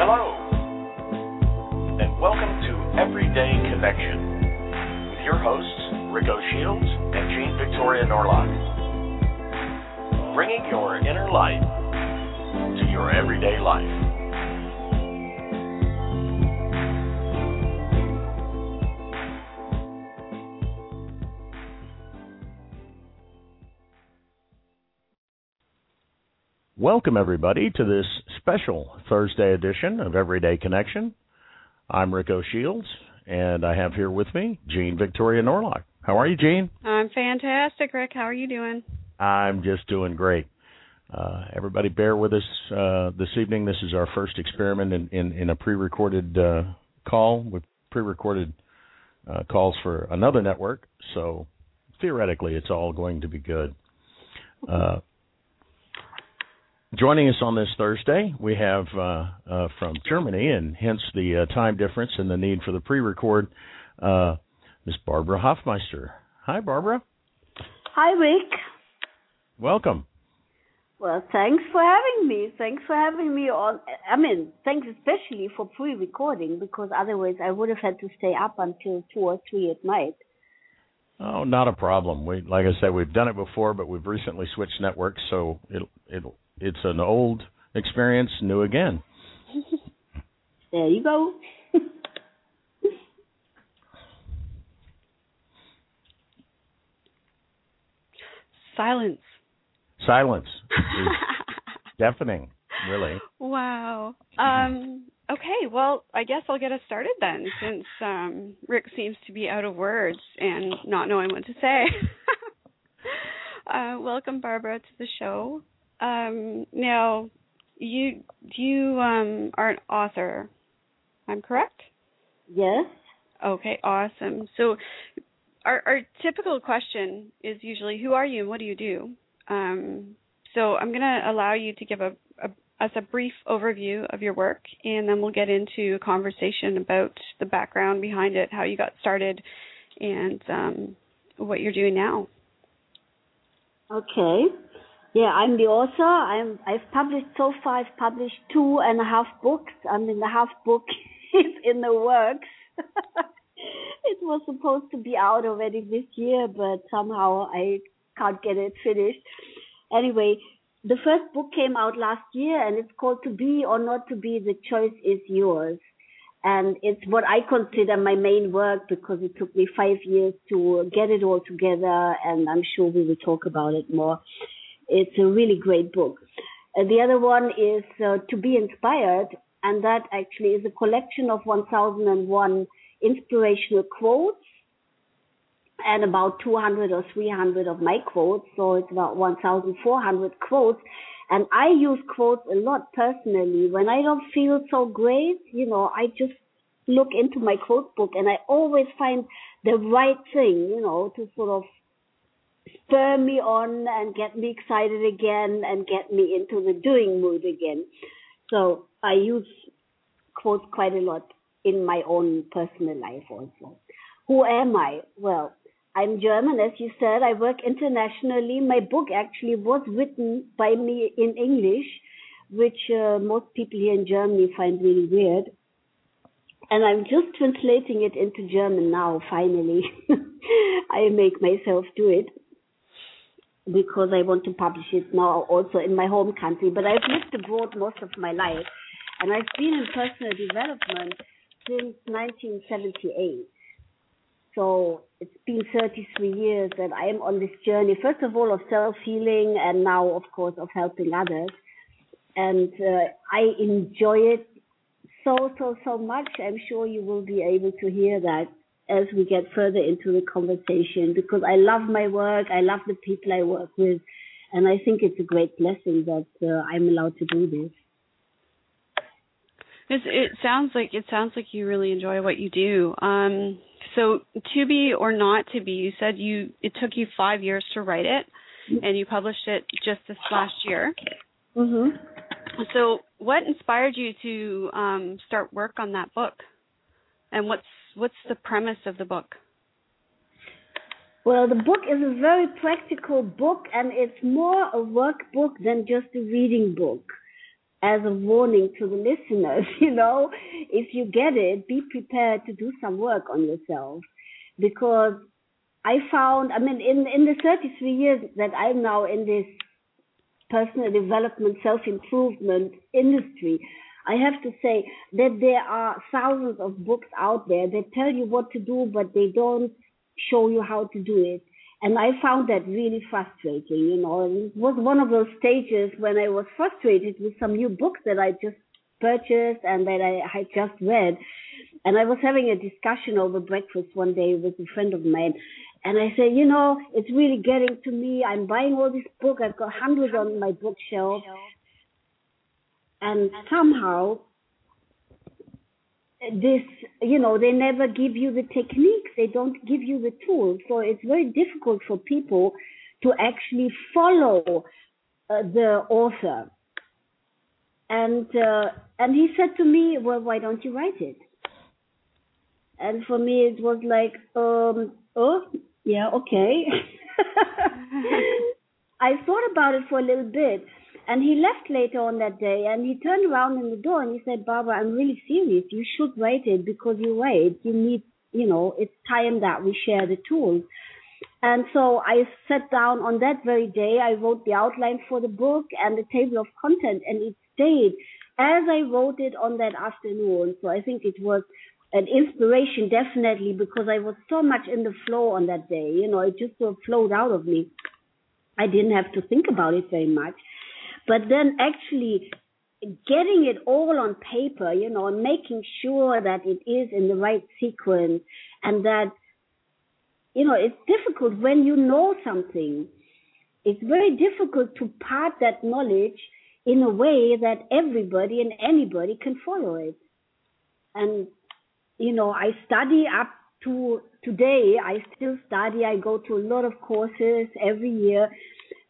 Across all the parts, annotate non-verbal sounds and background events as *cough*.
Hello, and welcome to Everyday Connection with your hosts, Rico Shields and Jean Victoria Norlock. Bringing your inner light to your everyday life. Welcome, everybody, to this special Thursday edition of Everyday Connection. I'm Rico Shields, and I have here with me Jean Victoria Norlock. How are you, Jean? I'm fantastic, Rick. How are you doing? I'm just doing great. Uh, everybody, bear with us uh, this evening. This is our first experiment in, in, in a pre recorded uh, call with pre recorded uh, calls for another network, so theoretically, it's all going to be good. Uh, Joining us on this Thursday, we have uh, uh, from Germany, and hence the uh, time difference and the need for the pre-record, uh, Miss Barbara Hoffmeister. Hi, Barbara. Hi, Rick. Welcome. Well, thanks for having me. Thanks for having me on. I mean, thanks especially for pre-recording because otherwise I would have had to stay up until two or three at night. Oh, not a problem. We, like I said, we've done it before, but we've recently switched networks, so it'll it'll it's an old experience, new again. *laughs* there you go. *laughs* Silence. Silence is *laughs* deafening, really. Wow. Um, okay, well, I guess I'll get us started then, since um, Rick seems to be out of words and not knowing what to say. uh, welcome, Barbara, to the show. Um, now, you you um, are an author. I'm correct. Yes. Okay. Awesome. So, our our typical question is usually, "Who are you and what do you do?" Um, so, I'm going to allow you to give a, a us a brief overview of your work, and then we'll get into a conversation about the background behind it, how you got started, and um, what you're doing now. Okay. Yeah, I'm the author. I'm I've published so far. I've published two and a half books. I mean, the half book *laughs* is in the works. *laughs* it was supposed to be out already this year, but somehow I can't get it finished. Anyway, the first book came out last year, and it's called "To Be or Not to Be: The Choice Is Yours." And it's what I consider my main work because it took me five years to get it all together, and I'm sure we will talk about it more. It's a really great book. Uh, the other one is uh, To Be Inspired, and that actually is a collection of 1001 inspirational quotes and about 200 or 300 of my quotes. So it's about 1,400 quotes. And I use quotes a lot personally. When I don't feel so great, you know, I just look into my quote book and I always find the right thing, you know, to sort of spur me on and get me excited again and get me into the doing mood again. So I use quotes quite a lot in my own personal life also. Who am I? Well, I'm German, as you said. I work internationally. My book actually was written by me in English, which uh, most people here in Germany find really weird. And I'm just translating it into German now, finally. *laughs* I make myself do it because I want to publish it now also in my home country. But I've lived abroad most of my life, and I've been in personal development since 1978. So it's been 33 years that I am on this journey, first of all, of self healing, and now, of course, of helping others. And uh, I enjoy it so, so, so much. I'm sure you will be able to hear that as we get further into the conversation because I love my work. I love the people I work with. And I think it's a great blessing that uh, I'm allowed to do this. It's, it sounds like it sounds like you really enjoy what you do. Um, so to be or not to be, you said you it took you five years to write it, and you published it just this last year. Mm-hmm. So what inspired you to um, start work on that book, and what's what's the premise of the book? Well, the book is a very practical book, and it's more a workbook than just a reading book as a warning to the listeners, *laughs* you know, if you get it, be prepared to do some work on yourself. Because I found, I mean, in, in the 33 years that I'm now in this personal development, self-improvement industry, I have to say that there are thousands of books out there that tell you what to do, but they don't show you how to do it. And I found that really frustrating, you know. And it was one of those stages when I was frustrated with some new books that I just purchased and that I had just read. And I was having a discussion over breakfast one day with a friend of mine. And I said, you know, it's really getting to me. I'm buying all these books. I've got hundreds on my bookshelf. And somehow this, you know, they never give you the techniques. They don't give you the tools. So it's very difficult for people to actually follow uh, the author. And uh, and he said to me, well, why don't you write it? And for me, it was like, um, oh, yeah, okay. *laughs* I thought about it for a little bit. And he left later on that day and he turned around in the door and he said, Barbara, I'm really serious. You should write it because you wait. You need, you know, it's time that we share the tools. And so I sat down on that very day. I wrote the outline for the book and the table of content and it stayed as I wrote it on that afternoon. So I think it was an inspiration definitely because I was so much in the flow on that day. You know, it just sort of flowed out of me. I didn't have to think about it very much. But then actually getting it all on paper, you know, and making sure that it is in the right sequence and that, you know, it's difficult when you know something. It's very difficult to part that knowledge in a way that everybody and anybody can follow it. And, you know, I study up to today. I still study. I go to a lot of courses every year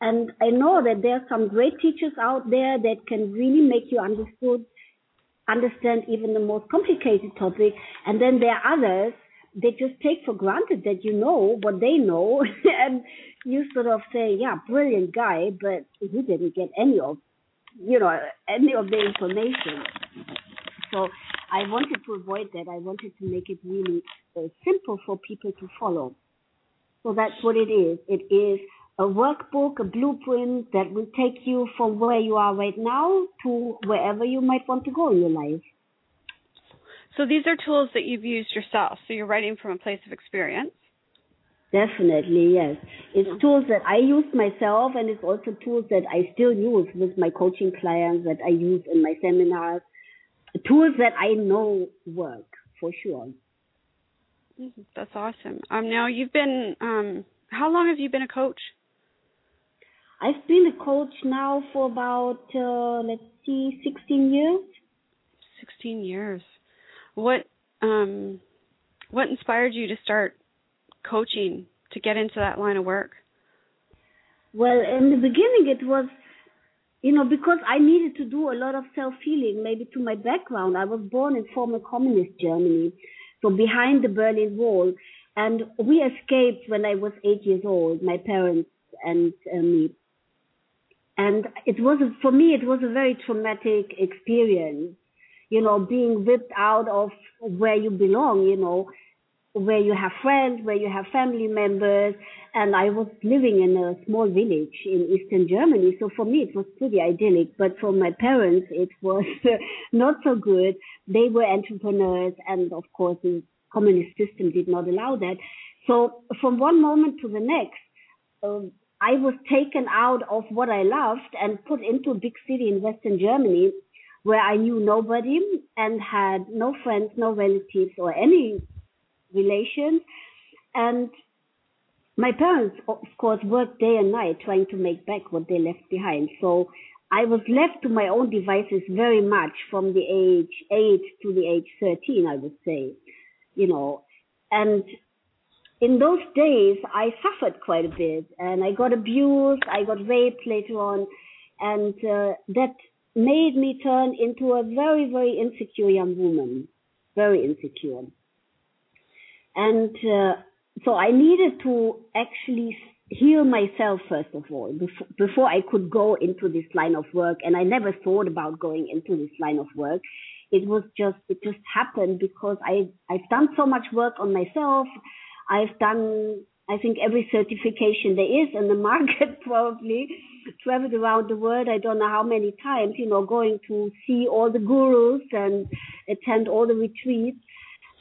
and I know that there are some great teachers out there that can really make you understood, understand even the most complicated topic. And then there are others that just take for granted that you know what they know. *laughs* and you sort of say, yeah, brilliant guy, but he didn't get any of, you know, any of the information. So I wanted to avoid that. I wanted to make it really uh, simple for people to follow. So that's what it is. It is a workbook, a blueprint that will take you from where you are right now to wherever you might want to go in your life. So these are tools that you've used yourself. So you're writing from a place of experience. Definitely, yes. It's tools that I use myself, and it's also tools that I still use with my coaching clients, that I use in my seminars. Tools that I know work for sure. Mm-hmm. That's awesome. Um, now you've been. Um, how long have you been a coach? I've been a coach now for about uh, let's see, 16 years. 16 years. What um, what inspired you to start coaching to get into that line of work? Well, in the beginning, it was, you know, because I needed to do a lot of self healing, maybe to my background. I was born in former communist Germany, so behind the Berlin Wall. And we escaped when I was eight years old, my parents and uh, me. And it was, for me, it was a very traumatic experience, you know, being ripped out of where you belong, you know, where you have friends, where you have family members. And I was living in a small village in Eastern Germany. So for me, it was pretty idyllic. But for my parents, it was *laughs* not so good. They were entrepreneurs. And of course, the communist system did not allow that. So from one moment to the next, um, I was taken out of what I loved and put into a big city in Western Germany where I knew nobody and had no friends, no relatives or any relations. And my parents, of course, worked day and night trying to make back what they left behind. So I was left to my own devices very much from the age 8 to the age 13, I would say, you know, and in those days, I suffered quite a bit and I got abused, I got raped later on, and uh, that made me turn into a very, very insecure young woman, very insecure. And uh, so I needed to actually heal myself first of all before, before I could go into this line of work. And I never thought about going into this line of work. It was just, it just happened because I, I've done so much work on myself. I've done, I think every certification there is in the *laughs* market probably traveled around the world. I don't know how many times, you know, going to see all the gurus and attend all the retreats.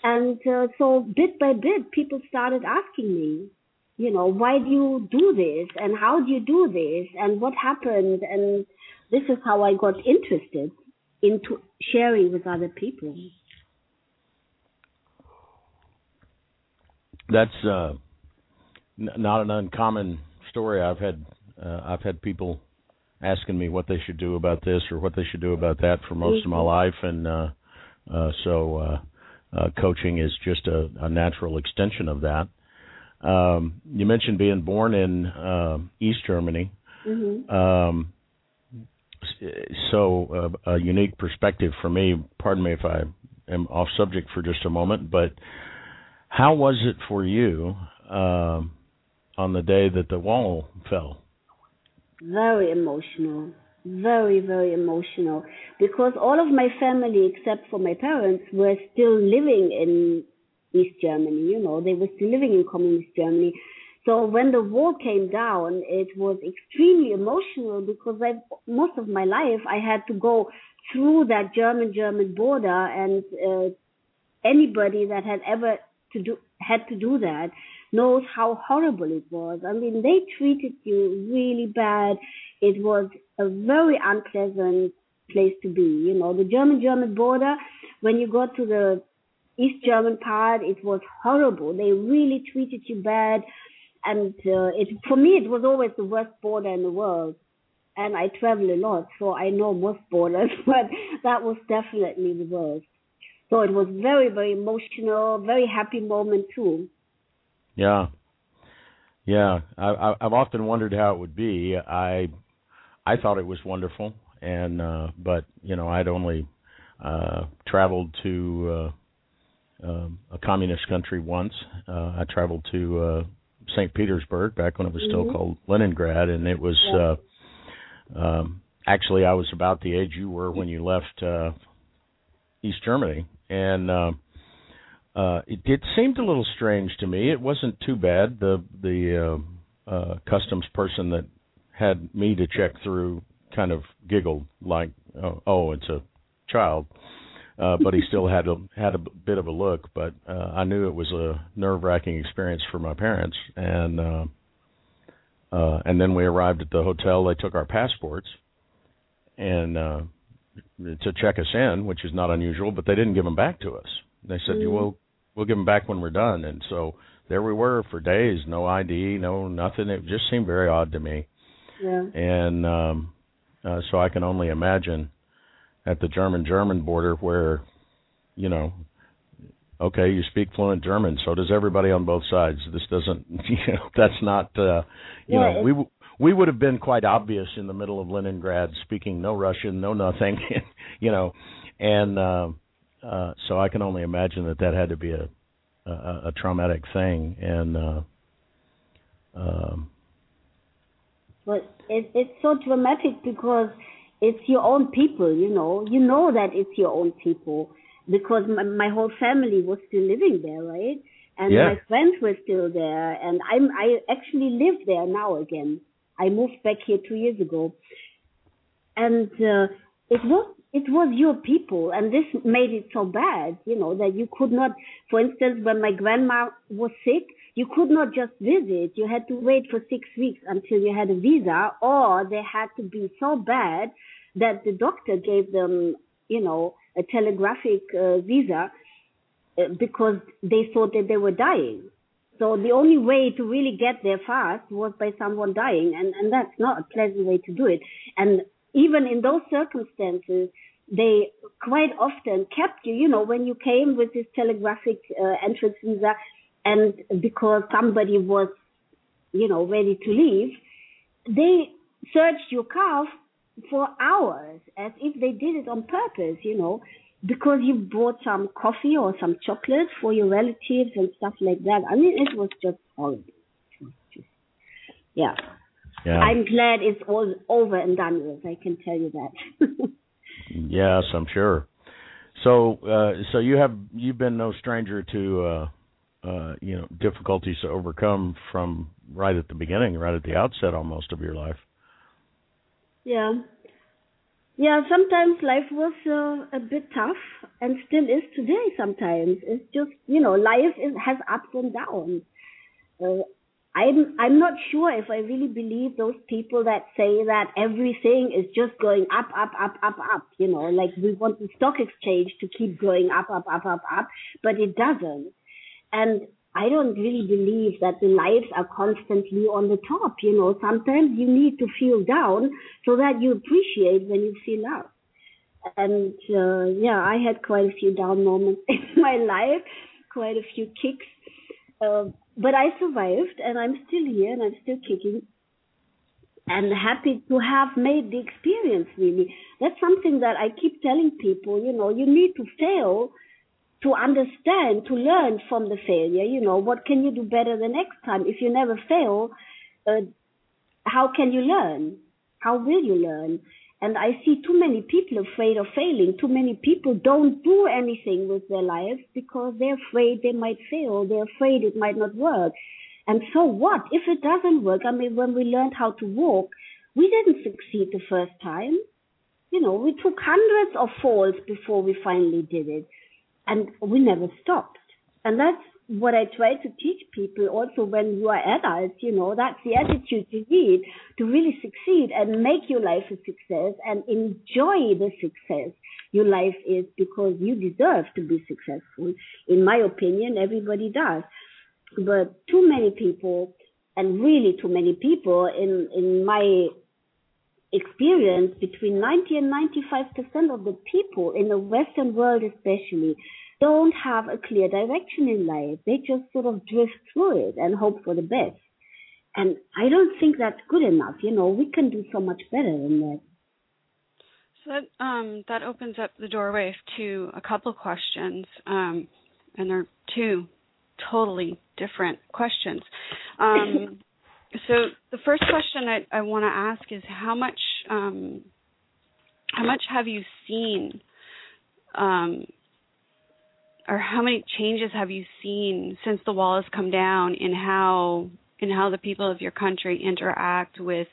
And uh, so bit by bit, people started asking me, you know, why do you do this? And how do you do this? And what happened? And this is how I got interested into sharing with other people. That's uh, n- not an uncommon story. I've had uh, I've had people asking me what they should do about this or what they should do about that for most of my mm-hmm. life, and uh, uh, so uh, uh, coaching is just a, a natural extension of that. Um, you mentioned being born in uh, East Germany. Mm-hmm. Um, so uh, a unique perspective for me. Pardon me if I am off subject for just a moment, but how was it for you um, on the day that the wall fell? Very emotional very, very emotional because all of my family, except for my parents, were still living in East Germany. You know, they were still living in communist Germany. So when the wall came down, it was extremely emotional because I, most of my life I had to go through that German-German border, and uh, anybody that had ever to do had to do that knows how horrible it was. I mean, they treated you really bad. It was a very unpleasant place to be. You know, the German-German border, when you got to the East German part, it was horrible. They really treated you bad. And uh, it, for me, it was always the worst border in the world. And I travel a lot, so I know most borders, *laughs* but that was definitely the worst. So it was very, very emotional, very happy moment too. Yeah, yeah. I, I've often wondered how it would be. I I thought it was wonderful, and uh, but you know I'd only uh, traveled to uh, um, a communist country once. Uh, I traveled to uh, St. Petersburg back when it was still mm-hmm. called Leningrad, and it was yeah. uh, um, actually I was about the age you were when you left uh, East Germany, and uh, uh, it, it seemed a little strange to me. It wasn't too bad. The the uh, uh, customs person that had me to check through kind of giggled like, oh, oh it's a child. Uh, but he still had a had a bit of a look. But uh, I knew it was a nerve wracking experience for my parents, and uh, uh, and then we arrived at the hotel. They took our passports and uh, to check us in, which is not unusual. But they didn't give them back to us. They said, mm. "Well, we'll give them back when we're done." And so there we were for days, no ID, no nothing. It just seemed very odd to me. Yeah. And um, uh, so I can only imagine at the German German border where, you know, okay, you speak fluent German, so does everybody on both sides. This doesn't, *laughs* you know, that's not, uh, you yeah, know, we we would have been quite obvious in the middle of Leningrad, speaking no Russian, no nothing, *laughs* you know, and uh, uh, so I can only imagine that that had to be a a, a traumatic thing, and uh, um, but it, it's so dramatic because it's your own people, you know. You know that it's your own people because my, my whole family was still living there, right? And yeah. my friends were still there, and I'm I actually live there now again. I moved back here two years ago, and uh, it was it was your people, and this made it so bad, you know, that you could not. For instance, when my grandma was sick, you could not just visit. You had to wait for six weeks until you had a visa, or they had to be so bad that the doctor gave them, you know, a telegraphic uh, visa uh, because they thought that they were dying. So the only way to really get there fast was by someone dying, and, and that's not a pleasant way to do it. And even in those circumstances, they quite often kept you, you know, when you came with this telegraphic uh, entrance visa, and because somebody was, you know, ready to leave, they searched your car for hours as if they did it on purpose, you know, because you bought some coffee or some chocolate for your relatives and stuff like that. I mean, it was just horrible. Just, yeah. Yeah. I'm glad it's all over and done with. I can tell you that. *laughs* yes, I'm sure. So, uh, so you have you've been no stranger to uh, uh, you know difficulties to overcome from right at the beginning, right at the outset, almost of your life. Yeah. Yeah, sometimes life was uh, a bit tough and still is today sometimes. It's just, you know, life is, has ups and downs. Uh, I'm I'm not sure if I really believe those people that say that everything is just going up, up, up, up, up. You know, like we want the stock exchange to keep going up, up, up, up, up, but it doesn't. And I don't really believe that the lives are constantly on the top. You know, sometimes you need to feel down so that you appreciate when you feel up. And uh, yeah, I had quite a few down moments *laughs* in my life, quite a few kicks. Uh, but I survived and I'm still here and I'm still kicking and happy to have made the experience really. That's something that I keep telling people, you know, you need to fail to understand, to learn from the failure. You know, what can you do better the next time? If you never fail, uh, how can you learn? How will you learn? And I see too many people afraid of failing. Too many people don't do anything with their lives because they're afraid they might fail. They're afraid it might not work. And so what? If it doesn't work, I mean, when we learned how to walk, we didn't succeed the first time. You know, we took hundreds of falls before we finally did it and we never stopped. And that's what I try to teach people also when you are adults, you know, that's the attitude you need to really succeed and make your life a success and enjoy the success your life is because you deserve to be successful. In my opinion, everybody does. But too many people and really too many people in, in my experience between 90 and 95% of the people in the Western world especially don't have a clear direction in life. They just sort of drift through it and hope for the best. And I don't think that's good enough. You know, we can do so much better than that. So that um, that opens up the doorway to a couple questions, um, and they're two totally different questions. Um, *laughs* so the first question I, I want to ask is how much um, how much have you seen um, or how many changes have you seen since the wall has come down in how in how the people of your country interact with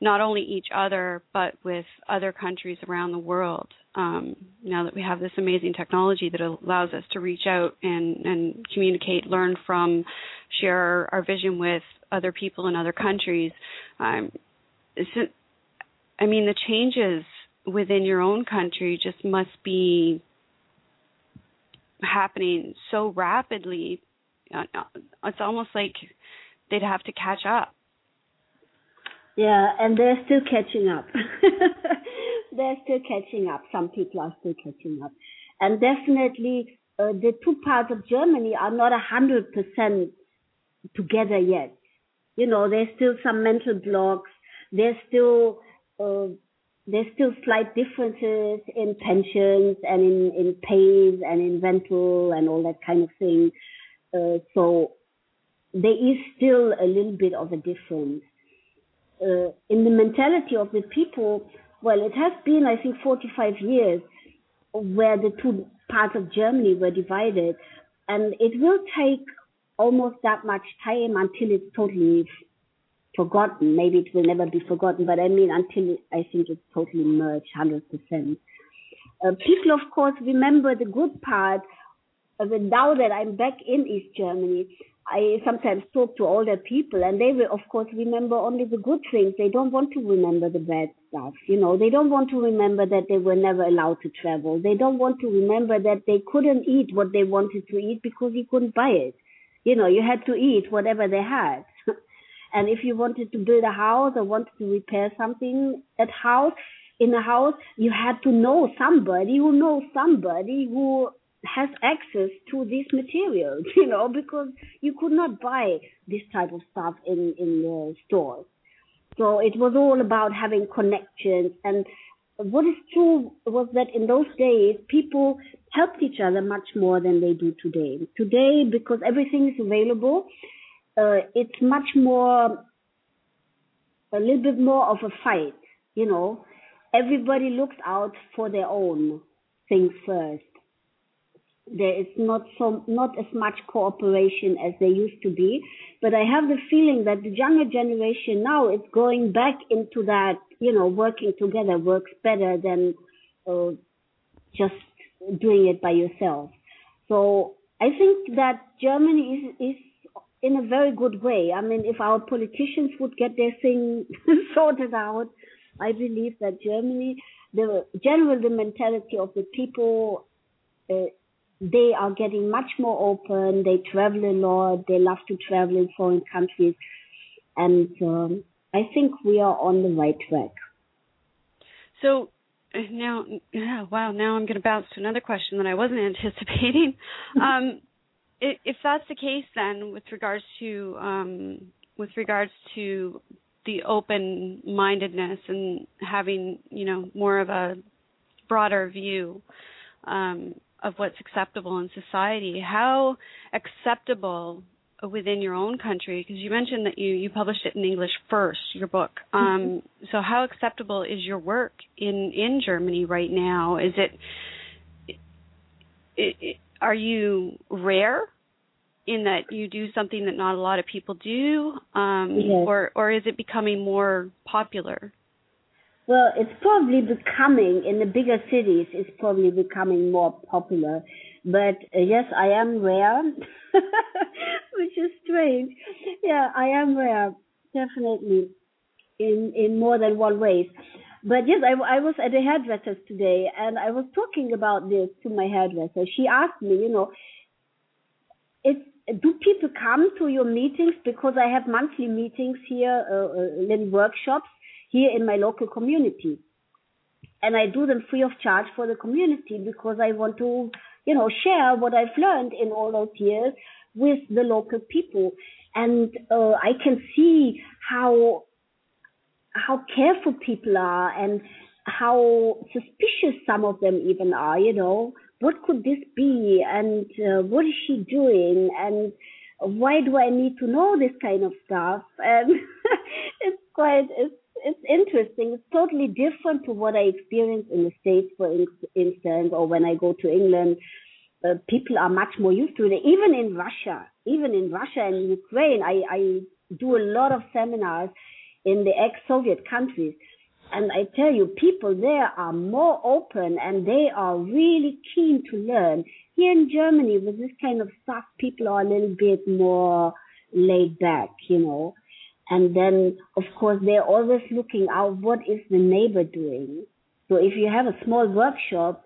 not only each other but with other countries around the world? Um, now that we have this amazing technology that allows us to reach out and, and communicate learn from share our, vision with other people in other countries um, i mean the changes within your own country just must be happening so rapidly. Uh, it's almost like they'd have to catch up. Yeah and they're still catching up. *laughs* They're still catching up. Some people are still catching up. And definitely uh, the two parts of germany are not a hundred percent together yet. You know there's still some mental blocks. There's still there's still slight differences in pensions and in, in pays and in rental and all that kind of thing. Uh, so there is still a little bit of a difference. Uh, in the mentality of the people, well, it has been, I think, 45 years where the two parts of Germany were divided. And it will take almost that much time until it's totally forgotten. Maybe it will never be forgotten, but I mean, until I think it's totally merged 100%. Uh, people, of course, remember the good part. Uh, now that I'm back in East Germany, I sometimes talk to older people, and they will, of course, remember only the good things. They don't want to remember the bad stuff. You know, they don't want to remember that they were never allowed to travel. They don't want to remember that they couldn't eat what they wanted to eat because you couldn't buy it You know, you had to eat whatever they had. And if you wanted to build a house or wanted to repair something at house, in a house, you had to know somebody who knows somebody who has access to these materials, *laughs* you know, because you could not buy this type of stuff in, in the stores. So it was all about having connections. And what is true was that in those days, people helped each other much more than they do today. Today, because everything is available, it's much more, a little bit more of a fight, you know. Everybody looks out for their own things first. There is not so, not as much cooperation as there used to be, but I have the feeling that the younger generation now is going back into that, you know, working together works better than uh, just doing it by yourself. So I think that Germany is, is in a very good way. I mean, if our politicians would get their thing *laughs* sorted out, I believe that Germany, the general the mentality of the people, uh, they are getting much more open. They travel a lot. They love to travel in foreign countries, and um, I think we are on the right track. So now, yeah, wow, now I'm going to bounce to another question that I wasn't *laughs* anticipating. um, if that's the case, then with regards to um, with regards to the open mindedness and having you know more of a broader view um, of what's acceptable in society, how acceptable within your own country because you mentioned that you you published it in English first your book um mm-hmm. so how acceptable is your work in in Germany right now is it, it, it are you rare in that you do something that not a lot of people do um yes. or or is it becoming more popular well, it's probably becoming in the bigger cities. It's probably becoming more popular. But uh, yes, I am rare, *laughs* which is strange. Yeah, I am rare, definitely, in in more than one way. But yes, I, I was at a hairdresser's today, and I was talking about this to my hairdresser. She asked me, you know, do people come to your meetings because I have monthly meetings here, uh, uh, little workshops here in my local community. And I do them free of charge for the community because I want to, you know, share what I've learned in all those years with the local people. And uh, I can see how how careful people are and how suspicious some of them even are. You know, what could this be? And uh, what is she doing? And why do I need to know this kind of stuff? And *laughs* it's quite it's it's interesting. It's totally different to what I experience in the States, for instance, or when I go to England. Uh, people are much more used to it. Even in Russia, even in Russia and Ukraine, I, I do a lot of seminars in the ex-Soviet countries. And I tell you, people there are more open and they are really keen to learn. Here in Germany, with this kind of stuff, people are a little bit more laid back, you know. And then, of course, they're always looking out what is the neighbor doing. So if you have a small workshop,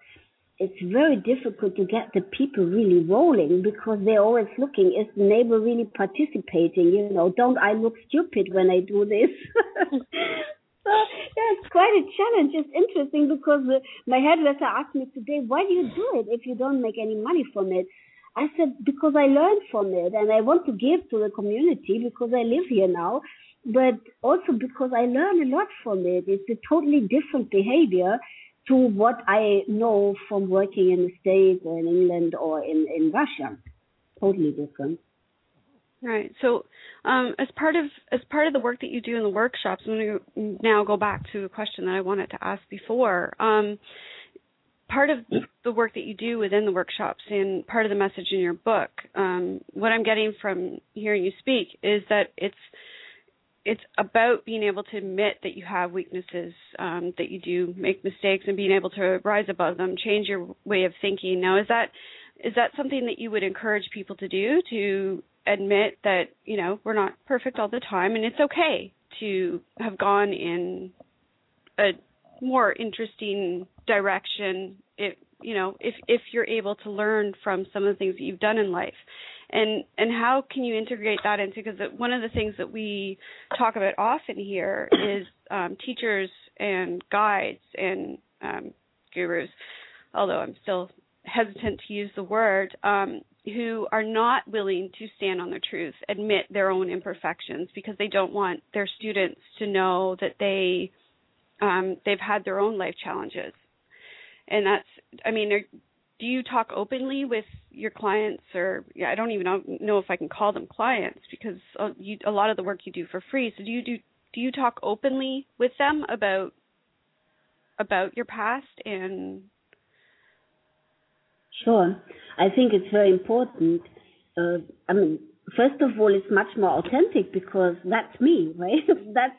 it's very difficult to get the people really rolling because they're always looking, is the neighbor really participating? You know, don't I look stupid when I do this? *laughs* so yeah, it's quite a challenge. It's interesting because uh, my hairdresser asked me today, why do you do it if you don't make any money from it? I said, because I learned from it and I want to give to the community because I live here now, but also because I learn a lot from it. It's a totally different behavior to what I know from working in the States or in England or in, in Russia. Totally different. Right. So, um, as part of as part of the work that you do in the workshops, I'm going to now go back to a question that I wanted to ask before. Um, part of the work that you do within the workshops and part of the message in your book, um, what I'm getting from hearing you speak is that it's it's about being able to admit that you have weaknesses, um, that you do make mistakes, and being able to rise above them, change your way of thinking. Now, is that is that something that you would encourage people to do to admit that you know we're not perfect all the time, and it's okay to have gone in a more interesting direction if you know if if you're able to learn from some of the things that you've done in life and and how can you integrate that into because one of the things that we talk about often here is um, teachers and guides and um, gurus although i'm still hesitant to use the word um, who are not willing to stand on the truth admit their own imperfections because they don't want their students to know that they um, they've had their own life challenges. And that's i mean do you talk openly with your clients or yeah, I don't even know, if I can call them clients because uh, you, a lot of the work you do for free. So do you do do you talk openly with them about about your past and Sure. I think it's very important. Uh, I mean, first of all, it's much more authentic because that's me, right? *laughs* that's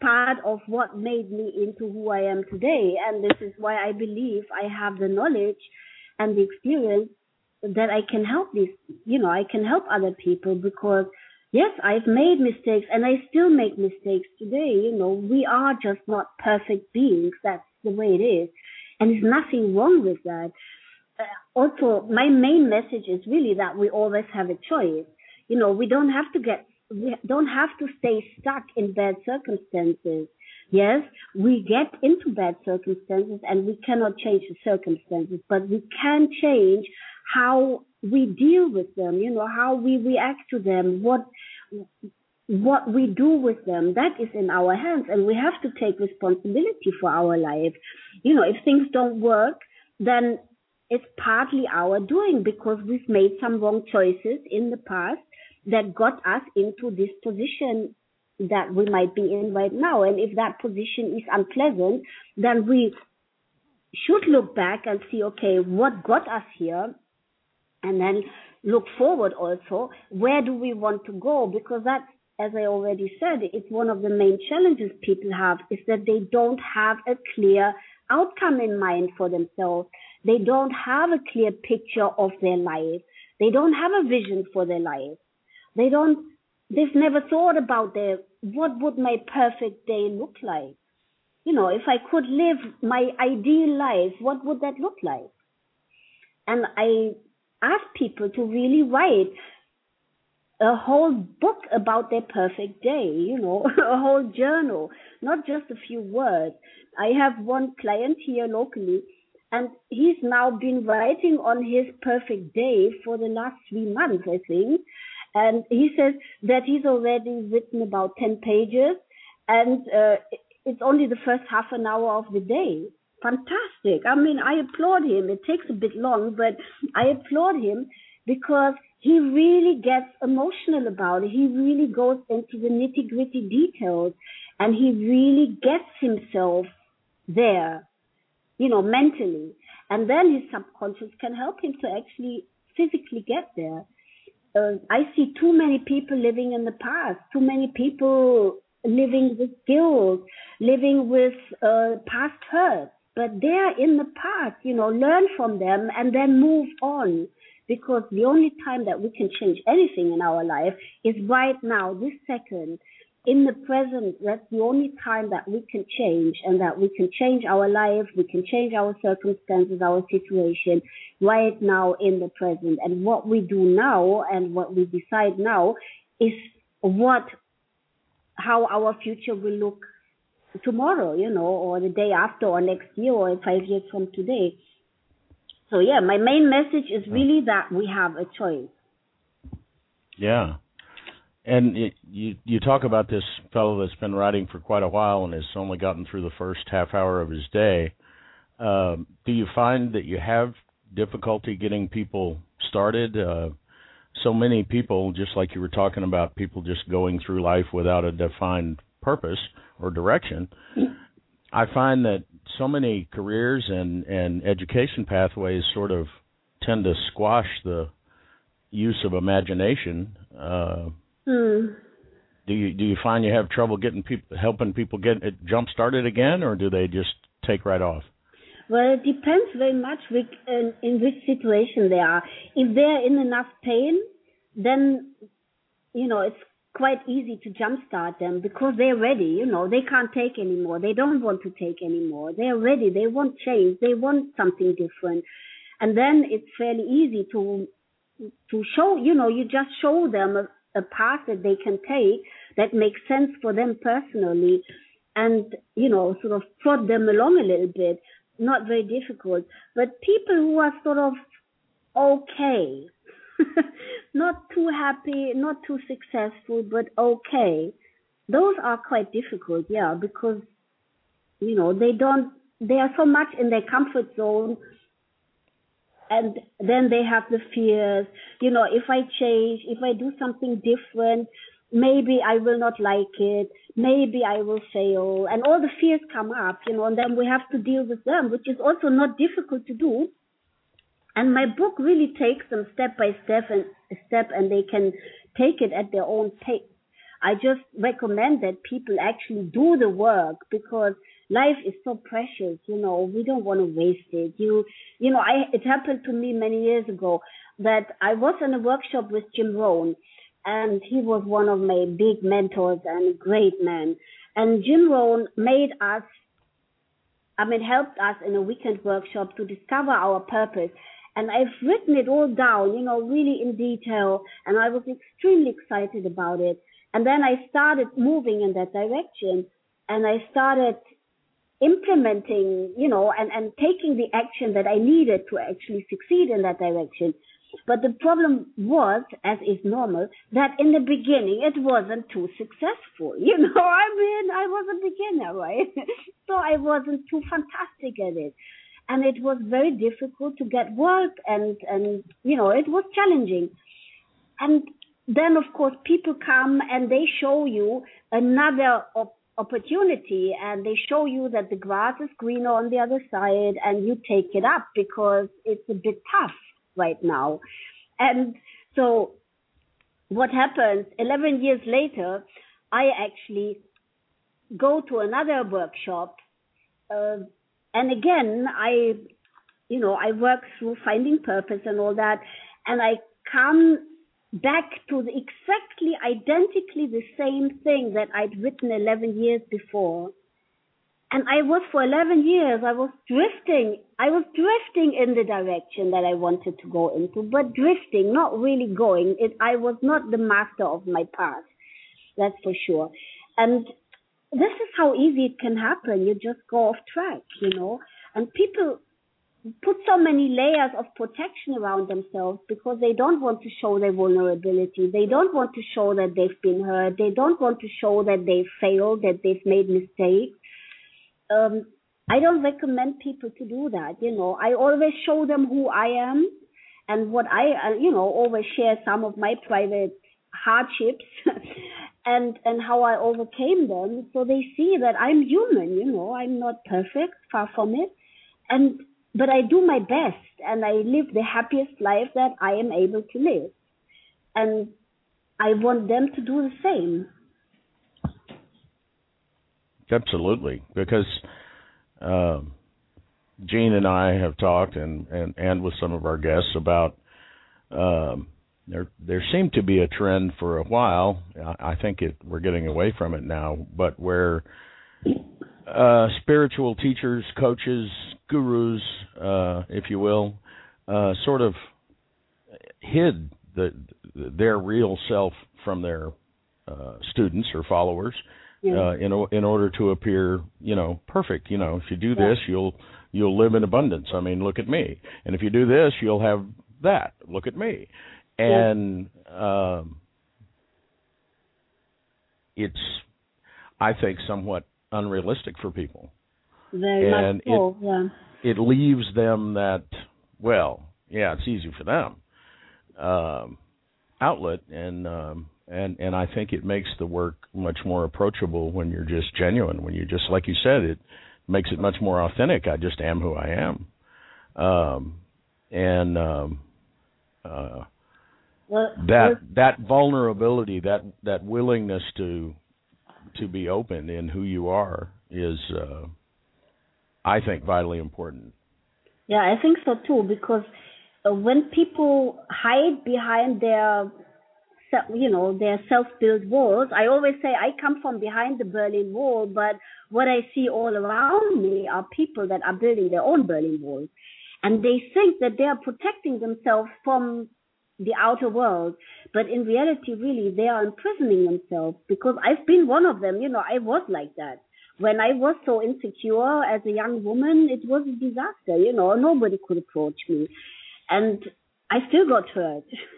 part of what made me into who I am today. And this is why I believe I have the knowledge and the experience that I can help these, you know, I can help other people because yes, I've made mistakes and I still make mistakes today. You know, we are just not perfect beings. That's the way it is. And there's nothing wrong with that. Uh, also, my main message is really that we always have a choice. You know, we don't have to get, we don't have to stay stuck in bad circumstances. Yes, we get into bad circumstances and we cannot change the circumstances, but we can change how we deal with them, you know, how we react to them, what what we do with them, that is in our hands and we have to take responsibility for our life. You know, if things don't work, then it's partly our doing because we've made some wrong choices in the past that got us into this position that we might be in right now. And if that position is unpleasant, then we should look back and see, okay, what got us here? And then look forward also, where do we want to go? Because that's, as I already said, it's one of the main challenges people have is that they don't have a clear outcome in mind for themselves. They don't have a clear picture of their life. They don't have a vision for their life. They don't they've never thought about their what would my perfect day look like? You know if i could live my ideal life what would that look like? And i ask people to really write a whole book about their perfect day you know *laughs* a whole journal not just a few words. I have one client here locally and he's now been writing on his perfect day for the last three months i think and he says that he's already written about 10 pages and uh, it's only the first half an hour of the day. Fantastic. I mean, I applaud him. It takes a bit long, but I applaud him because he really gets emotional about it. He really goes into the nitty gritty details and he really gets himself there, you know, mentally. And then his subconscious can help him to actually physically get there uh, I see too many people living in the past, too many people living with guilt, living with uh, past hurt. But they're in the past, you know, learn from them and then move on. Because the only time that we can change anything in our life is right now, this second in the present, that's the only time that we can change and that we can change our life, we can change our circumstances, our situation right now in the present. And what we do now and what we decide now is what, how our future will look tomorrow, you know, or the day after or next year or five years from today. So yeah, my main message is really that we have a choice. Yeah. And it, you you talk about this fellow that's been writing for quite a while and has only gotten through the first half hour of his day. Um, do you find that you have difficulty getting people started? Uh, so many people, just like you were talking about, people just going through life without a defined purpose or direction. I find that so many careers and and education pathways sort of tend to squash the use of imagination. Uh, Hmm. Do you do you find you have trouble getting people helping people get it jump started again, or do they just take right off? Well, it depends very much which, in, in which situation they are. If they're in enough pain, then you know it's quite easy to jumpstart them because they're ready. You know they can't take anymore. They don't want to take anymore. They're ready. They want change. They want something different, and then it's fairly easy to to show, you know, you just show them a, path that they can take that makes sense for them personally and, you know, sort of prod them along a little bit. Not very difficult. But people who are sort of okay, *laughs* not too happy, not too successful, but okay, those are quite difficult, yeah, because, you know, they don't, they are so much in their comfort zone and then they have the fears. You know if i change if i do something different maybe i will not like it. Maybe i will fail. And all the fears come up you know and then we have to deal with them which is also not difficult to do. And my book really takes them step by step and step and they can take it at their own pace. I just recommend that people actually do the work because life is so precious you know we don't want to waste it. You you know i it happened to me many years ago that i was in a workshop with jim rohn and he was one of my big mentors and great man. And jim rohn made us i mean helped us in a weekend workshop to discover our purpose. And I've written it all down, you know, really in detail, and I was extremely excited about it. And then I started moving in that direction, and I started implementing, you know, and, and taking the action that I needed to actually succeed in that direction. But the problem was, as is normal, that in the beginning it wasn't too successful. *laughs* You know, I mean, I was a beginner, right? *laughs* so I wasn't too fantastic at it. And it was very difficult to get work and, and, you know, it was challenging. And then of course people come and they show you another op- opportunity and they show you that the grass is greener on the other side and you take it up because it's a bit tough right now. And so what happens 11 years later, I actually go to another workshop. Uh, and again, I, you know, I work through finding purpose and all that. And I come back to the, exactly identically the same thing that I'd written 11 years before. And I was for 11 years, I was drifting, I was drifting in the direction that I wanted to go into, but drifting, not really going. It, I was not the master of my path. That's for sure. And this is how easy it can happen. You just go off track, you know, and people put so many layers of protection around themselves because they don't want to show their vulnerability. They don't want to show that they've been hurt. They don't want to show that they've failed, that they've made mistakes. Um, I don't recommend people to do that. You know, I always show them who I am and what I, uh, you know, always share some of my private hardships *laughs* and and how I overcame them so they see that I'm human, you know, I'm not perfect, far from it. And but I do my best and I live the happiest life that I am able to live. And I want them to do the same. Absolutely, because Jean and I have talked, and, and, and with some of our guests about um, there there seemed to be a trend for a while. I think it we're getting away from it now, but where uh, spiritual teachers, coaches, gurus, uh, if you will, uh, sort of hid the their real self from their uh, students or followers yeah. uh, in in order to appear, you know, perfect. You know, if you do this, you'll you'll live in abundance. I mean, look at me. And if you do this, you'll have that. Look at me. And um, it's, I think, somewhat unrealistic for people. And. It, yeah. It leaves them that well, yeah, it's easy for them. Um, outlet and um, and and I think it makes the work much more approachable when you're just genuine. When you just like you said, it makes it much more authentic. I just am who I am, um, and um, uh, well, that that vulnerability, that that willingness to to be open in who you are is, uh, I think, vitally important. Yeah, I think so too. Because uh, when people hide behind their you know, their self-built walls. I always say I come from behind the Berlin Wall, but what I see all around me are people that are building their own Berlin walls And they think that they are protecting themselves from the outer world. But in reality, really, they are imprisoning themselves because I've been one of them. You know, I was like that. When I was so insecure as a young woman, it was a disaster. You know, nobody could approach me. And I still got hurt. *laughs*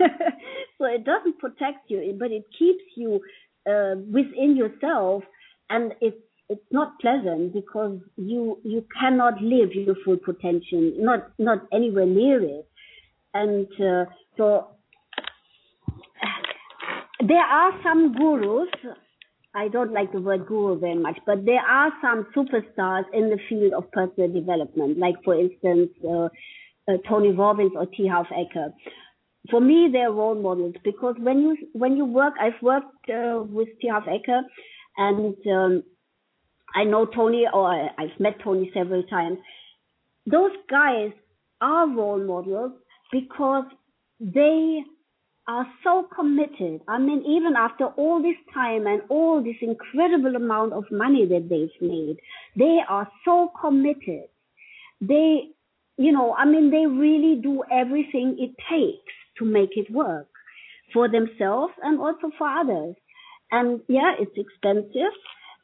so it doesn't protect you, but it keeps you uh, within yourself, and it's it's not pleasant because you you cannot live your full potential, not not anywhere near it. And uh, so there are some gurus. I don't like the word guru very much, but there are some superstars in the field of personal development, like for instance uh, uh, Tony Robbins or T. Harv Eker. For me, they're role models because when you when you work, I've worked uh, with T. Harv Eker, and um, I know Tony, or I've met Tony several times. Those guys are role models because they are so committed. I mean, even after all this time and all this incredible amount of money that they've made, they are so committed. They, you know, I mean, they really do everything it takes to make it work for themselves and also for others. And yeah, it's expensive,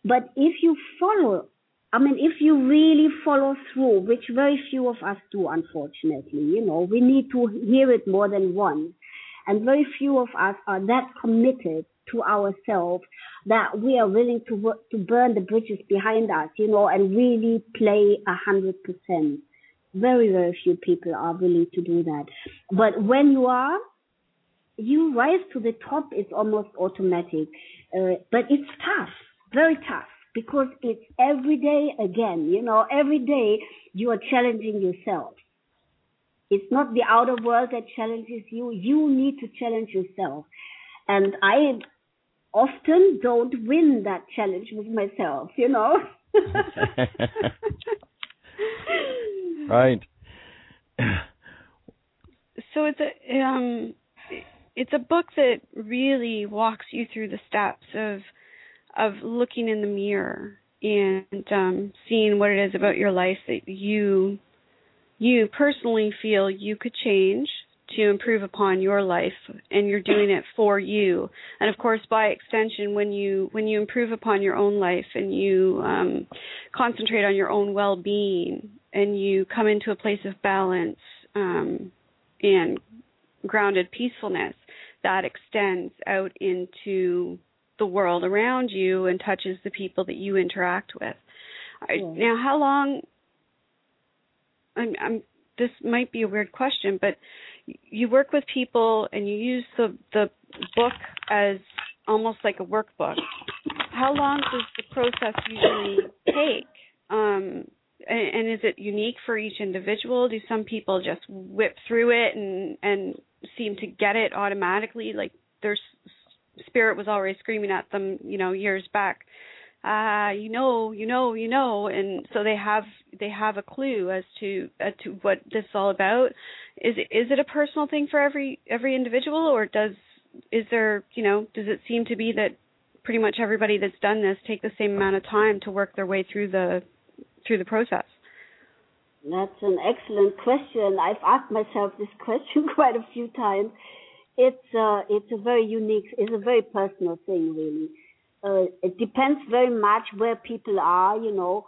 but if you follow I mean, if you really follow through, which very few of us do, unfortunately, you know, we need to hear it more than once. And very few of us are that committed to ourselves that we are willing to work, to burn the bridges behind us, you know, and really play a hundred percent. Very, very few people are willing to do that. But when you are, you rise to the top. It's almost automatic. Uh, but it's tough, very tough because it's every day again, you know, every day you are challenging yourself. It's not the outer world that challenges you. You need to challenge yourself. And I often don't win that challenge with myself, you know. *laughs* right. So it's a um it's a book that really walks you through the steps of of looking in the mirror and um, seeing what it is about your life that you you personally feel you could change to improve upon your life and you're doing it for you and of course by extension when you when you improve upon your own life and you um, concentrate on your own well-being and you come into a place of balance um, and grounded peacefulness that extends out into the world around you and touches the people that you interact with. Yeah. Now, how long? I'm, I'm. This might be a weird question, but you work with people and you use the the book as almost like a workbook. How long does the process usually take? Um, and, and is it unique for each individual? Do some people just whip through it and and seem to get it automatically? Like there's spirit was always screaming at them, you know, years back. Uh, you know, you know, you know, and so they have they have a clue as to as to what this is all about. Is it is it a personal thing for every every individual, or does is there you know does it seem to be that pretty much everybody that's done this take the same amount of time to work their way through the through the process? That's an excellent question. I've asked myself this question *laughs* quite a few times it's uh, it's a very unique, it's a very personal thing, really. Uh, it depends very much where people are. You know,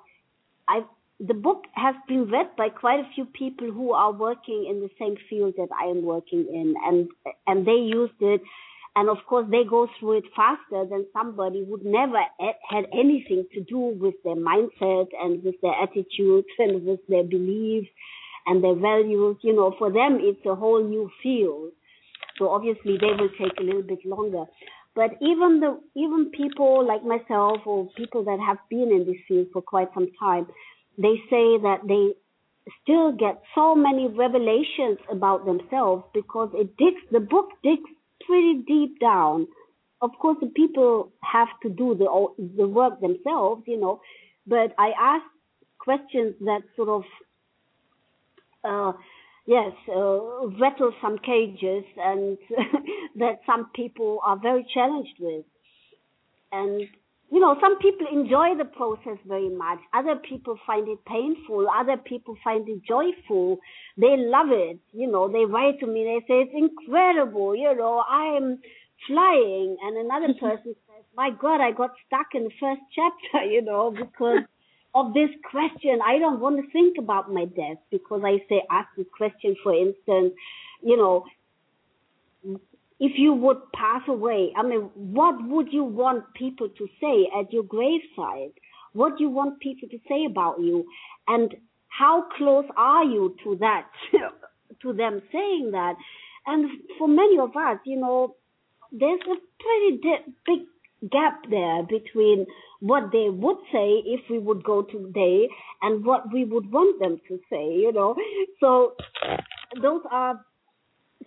I the book has been read by quite a few people who are working in the same field that I am working in, and and they used it, and of course they go through it faster than somebody who'd never had anything to do with their mindset and with their attitudes and with their beliefs and their values. You know, for them it's a whole new field so obviously they will take a little bit longer. But even the even people like myself or people that have been in this field for quite some time, they say that they still get so many revelations about themselves because it digs the book digs pretty deep down. Of course, the people have to do the the work themselves, you know. But I ask questions that sort of uh, yes, uh, rattle some cages and *laughs* that some people are very challenged with. And you know, some people enjoy the process very much. Other people find it painful. Other people find it joyful. They love it. You know, they write to me. They say it's incredible. You know, I'm flying. And another *laughs* person says, my God, I got stuck in the first chapter. *laughs* You know, because of this question. I don't want to think about my death because I say ask this question. For instance, you know, if you would pass away, I mean, what would you want people to say at your graveside? What do you want people to say about you? And how close are you to that, *laughs* to them saying that? And for many of us, you know, there's a pretty big gap there between what they would say if we would go today and what we would want them to say, you know. So those are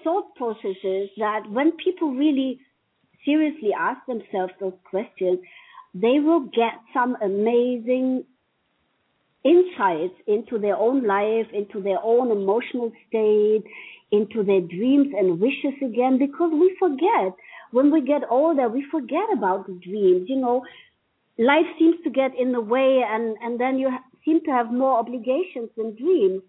thought processes that when people really seriously ask themselves those questions, they will get some amazing insights into their own life, into their own emotional state, into their dreams and wishes again, because we forget. When we get older, we forget about the dreams. You know, life seems to get in the way and, and then you seem to have more obligations than dreams.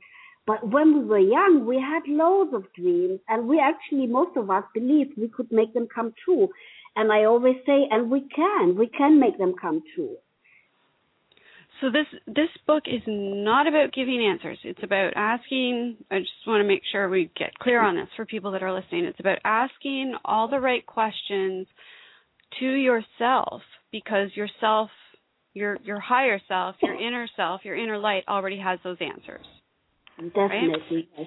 But when we were young, we had loads of dreams, and we actually, most of us believed we could make them come true. And I always say, and we can, we can make them come true. So this this book is not about giving answers. It's about asking. I just want to make sure we get clear on this for people that are listening. It's about asking all the right questions to yourself because yourself, your your higher self, your inner self, your inner light already has those answers. Definitely, right? yes.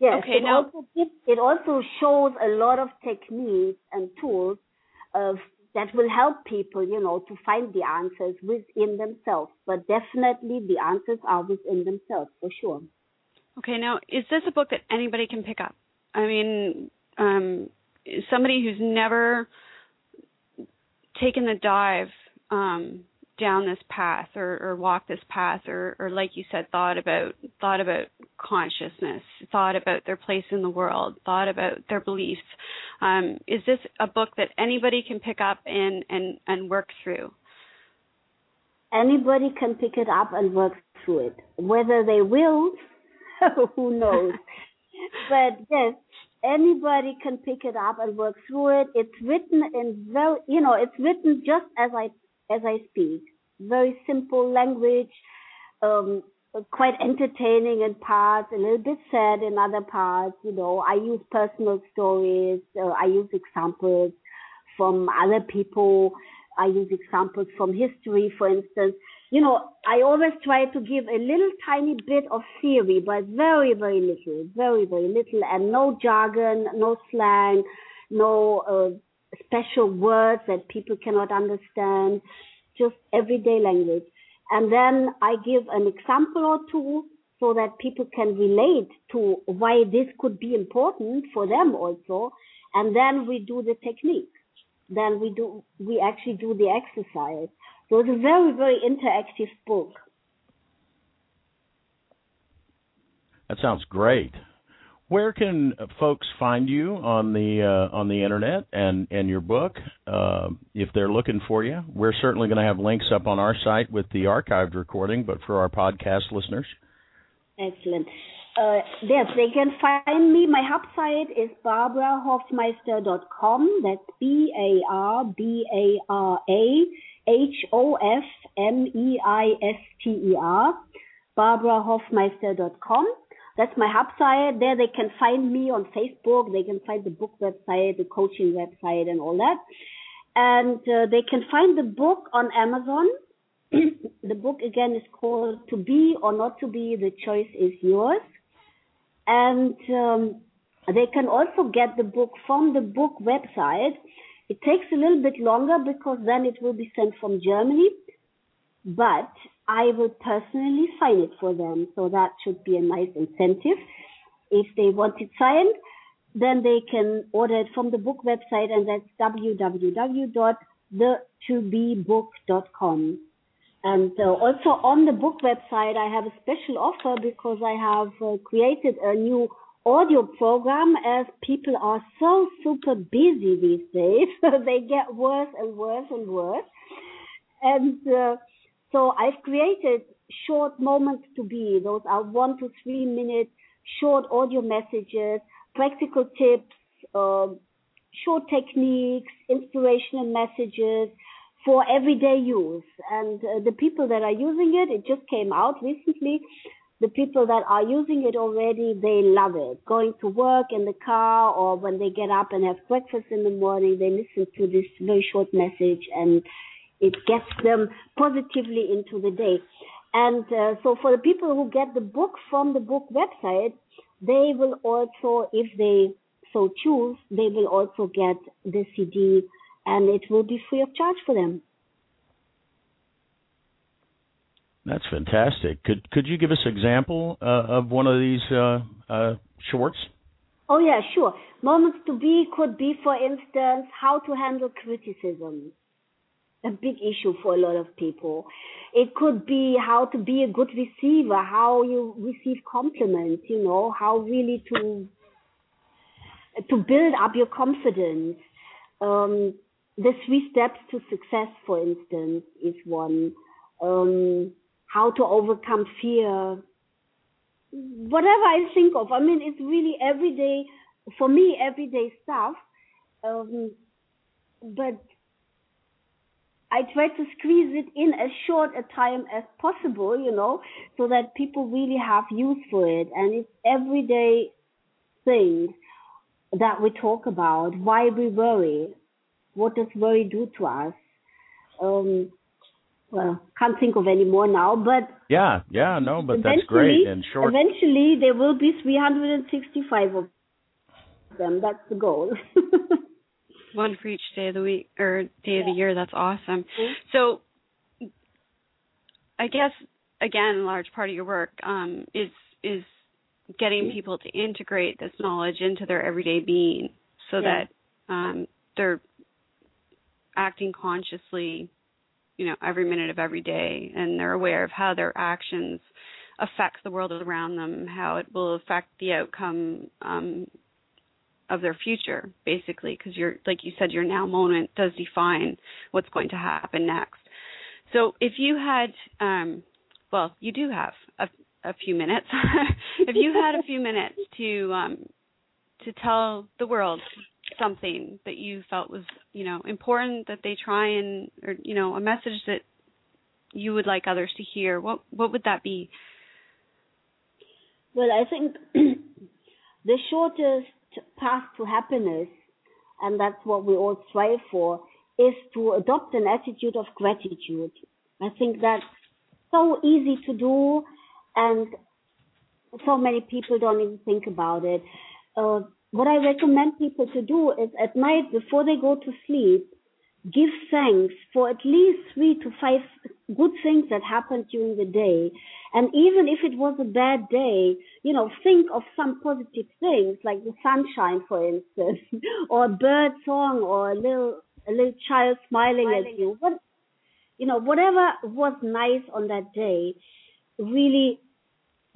Yes, okay, it, now, also gives, it also shows a lot of techniques and tools of that will help people, you know, to find the answers within themselves. But definitely the answers are within themselves for sure. Okay, now is this a book that anybody can pick up? I mean, um, somebody who's never taken the dive um, down this path or, or walked this path or, or like you said thought about thought about consciousness thought about their place in the world thought about their beliefs. Um, is this a book that anybody can pick up and and and work through? Anybody can pick it up and work through it. Whether they will *laughs* who knows? *laughs* But yes anybody can pick it up and work through it it's written in very you know it's written just as i as I speak. Very simple language, um, quite entertaining in parts, a little bit sad in other parts. You know, I use personal stories. Uh, I use examples from other people. I use examples from history, for instance. You know, I always try to give a little tiny bit of theory, but very, very little, very, very little, and no jargon, no slang, no uh, special words that people cannot understand, just everyday language. And then I give an example or two so that people can relate to why this could be important for them also. And then we do the technique. Then we do, we actually do the exercise. So it's a very, very interactive book. That sounds great. Where can folks find you on the uh, on the internet and and your book uh, if they're looking for you? We're certainly going to have links up on our site with the archived recording, but for our podcast listeners, excellent. Uh, yes, they can find me. My hub site is barbarahofmeister.com. That's B A R B A R A H O F M E I S T E R. barbarahofmeister.com that's my hub site. There they can find me on Facebook. They can find the book website, the coaching website, and all that. And uh, they can find the book on Amazon. *clears throat* the book again is called To Be or Not to Be. The choice is yours. And um, they can also get the book from the book website. It takes a little bit longer because then it will be sent from Germany. But I will personally sign it for them. So that should be a nice incentive. If they want it signed, then they can order it from the book website, and that's www.the2bbook.com. And uh, also on the book website, I have a special offer because I have uh, created a new audio program as people are so super busy these days. *laughs* they get worse and worse and worse and uh, so I've created short moments to be. Those are one to three minute short audio messages, practical tips, uh, short techniques, inspirational messages for everyday use. And uh, the people that are using it, it just came out recently. The people that are using it already, they love it. Going to work in the car or when they get up and have breakfast in the morning, they listen to this very short message and it gets them positively into the day. And uh, so for the people who get the book from the book website, they will also, if they so choose, they will also get the CD and it will be free of charge for them. That's fantastic. Could could you give us an example uh, of one of these uh, uh, shorts? Oh yeah, sure. Moments to be could be, for instance, how to handle criticism a big issue for a lot of people. It could be how to be a good receiver, how you receive compliments, you know, how really to to build up your confidence. Um, the three steps to success, for instance, is one. Um, how to overcome fear. Whatever I think of. I mean, it's really everyday, for me, everyday stuff. Um, but I try to squeeze it in as short a time as possible, you know, so that people really have use for it. And it's everyday things that we talk about. Why we worry? What does worry do to us? Um, well, can't think of any more now, but yeah, yeah, no, but that's great and short. Eventually, there will be 365 of them. That's the goal. *laughs* one for each day of the week or day of the year. That's awesome. Mm-hmm. So, I guess again, a large part of your work um, is is getting mm-hmm. people to integrate this knowledge into their everyday being, so yeah. that um, they're acting consciously, you know, every minute of every day, and they're aware of how their actions affect the world around them, how it will affect the outcome um, of their future basically because you're like you said your now moment does define what's going to happen next. So if you had um well you do have a, a few minutes. *laughs* If you had a few minutes to um to tell the world something that you felt was you know important that they try and or you know a message that you would like others to hear what what would that be well i think *clears throat* the shortest path to happiness, and that's what we all strive for, is to adopt an attitude of gratitude. I think that's so easy to do, and so many people don't even think about it. Uh, what I recommend people to do is at night before they go to sleep, give thanks for at least three to five good things that happened during the day. And even if it was a bad day, you know, think of some positive things like the sunshine, for instance, *laughs* or a bird song or a little, a little child smiling, smiling. at you. What, you know, whatever was nice on that day, really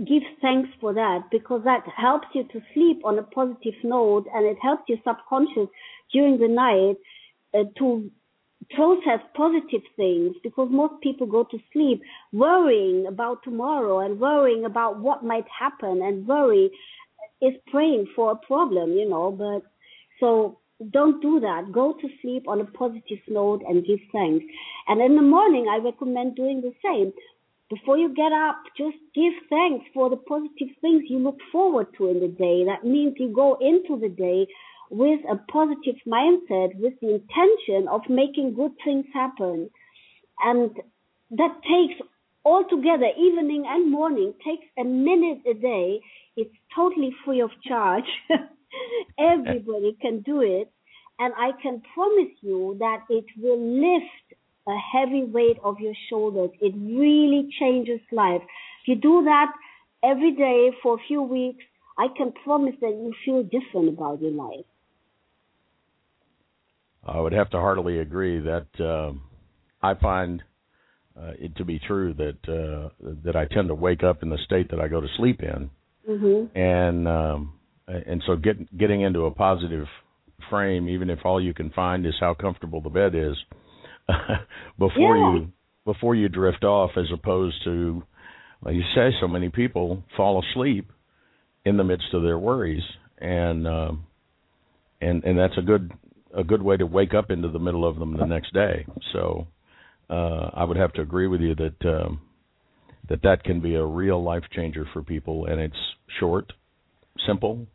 give thanks for that because that helps you to sleep on a positive note and it helps your subconscious during the night uh, to process positive things because most people go to sleep worrying about tomorrow and worrying about what might happen and worry is praying for a problem, you know, but so don't do that. Go to sleep on a positive note and give thanks. And in the morning, I recommend doing the same. Before you get up, just give thanks for the positive things you look forward to in the day. That means you go into the day with a positive mindset, with the intention of making good things happen. And that takes altogether, evening and morning, takes a minute a day. It's totally free of charge. *laughs* Everybody can do it. And I can promise you that it will lift a heavy weight off your shoulders. It really changes life. If you do that every day for a few weeks, I can promise that you feel different about your life. I would have to heartily agree that uh, I find uh, it to be true that uh, that I tend to wake up in the state that I go to sleep in, mm-hmm. and um, and so get, getting into a positive frame, even if all you can find is how comfortable the bed is, *laughs* before yeah. you before you drift off, as opposed to, like you say, so many people fall asleep in the midst of their worries, and um, and and that's a good a good way to wake up into the middle of them the next day. So uh, I would have to agree with you that um, that that can be a real life changer for people, and it's short, simple,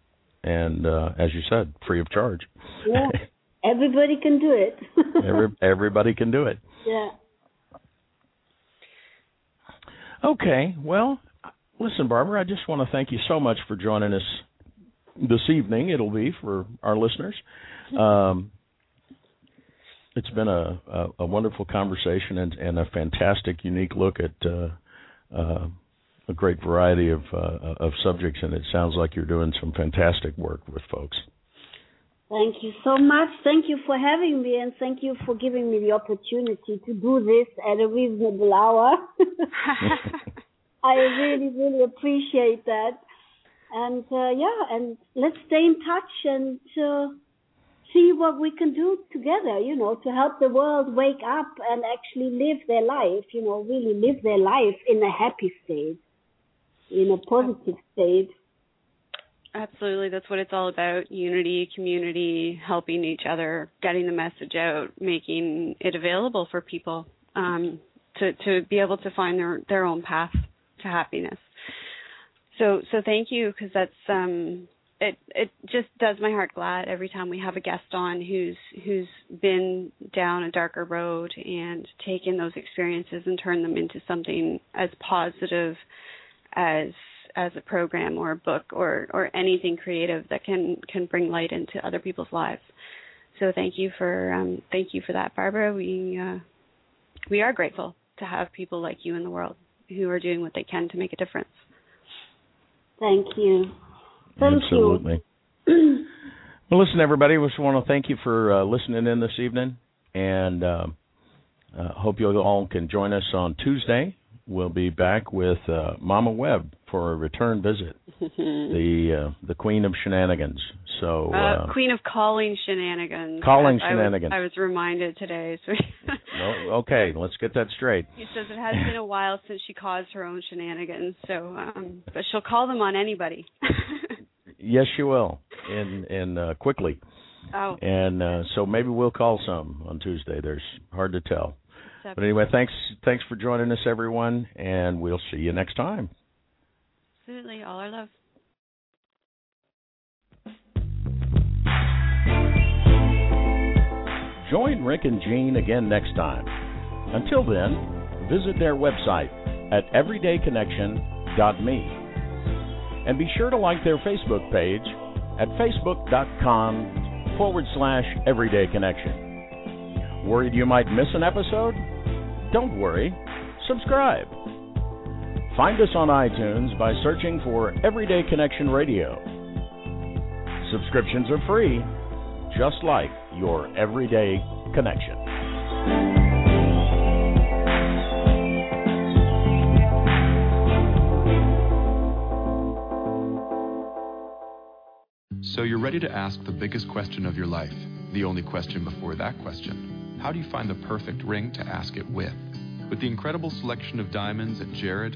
and uh, as you said, free of charge. Yeah, *laughs* everybody can do it. *laughs* Every, everybody can do it. Yeah. Okay, well, listen, Barbara, I just want to thank you so much for joining us this evening. It'll be for our listeners. Um, it's been a, a, a, wonderful conversation and, and, a fantastic, unique look at uh, uh, a great variety of uh, of subjects, and it sounds like you're doing some fantastic work with folks. Thank you so much. Thank you for having me, and thank you for giving me the opportunity to do this at a reasonable hour. *laughs* *laughs* I really, really appreciate that. And uh, yeah, and let's stay in touch and uh, see what we can do together, you know, to help the world wake up and actually live their life, you know, really live their life in a happy state, in a positive state. Absolutely, that's what it's all about unity, community, helping each other, getting the message out, making it available for people um, to, to be able to find their, their own path to happiness. So, so thank you because that's um, it it just does my heart glad every time we have a guest on who's who's been down a darker road and taken those experiences and turned them into something as positive as as a program or a book or or anything creative that can can bring light into other people's lives. So thank you for um, thank you for that, Barbara. We uh, we are grateful to have people like you in the world who are doing what they can to make a difference. Thank you. Thank Absolutely. You. *clears throat* well, listen, everybody. We just want to thank you for uh, listening in this evening, and uh, uh, hope you all can join us on Tuesday. We'll be back with uh, Mama Webb for a return visit, *laughs* the uh, the Queen of Shenanigans. So uh, uh, Queen of Calling Shenanigans. Calling I, Shenanigans. I was, I was reminded today. So *laughs* no, okay, let's get that straight. He says it has been a while since she caused her own shenanigans. So, um, but she'll call them on anybody. *laughs* Yes, you will, and and uh, quickly. Oh. And uh, so maybe we'll call some on Tuesday. There's hard to tell. But anyway, thanks thanks for joining us, everyone, and we'll see you next time. Absolutely, all our love. Join Rick and Jean again next time. Until then, visit their website at everydayconnection.me and be sure to like their Facebook page at facebook.com forward slash everyday connection. Worried you might miss an episode? Don't worry, subscribe. Find us on iTunes by searching for Everyday Connection Radio. Subscriptions are free, just like your everyday connection. So you're ready to ask the biggest question of your life, the only question before that question. How do you find the perfect ring to ask it with? With the incredible selection of diamonds at Jared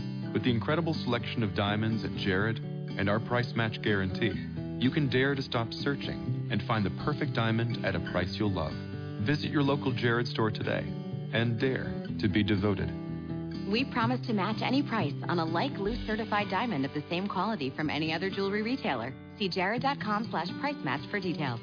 With the incredible selection of diamonds at Jared and our price match guarantee, you can dare to stop searching and find the perfect diamond at a price you'll love. Visit your local Jared store today and dare to be devoted. We promise to match any price on a like loose certified diamond of the same quality from any other jewelry retailer. See jared.com slash price match for details.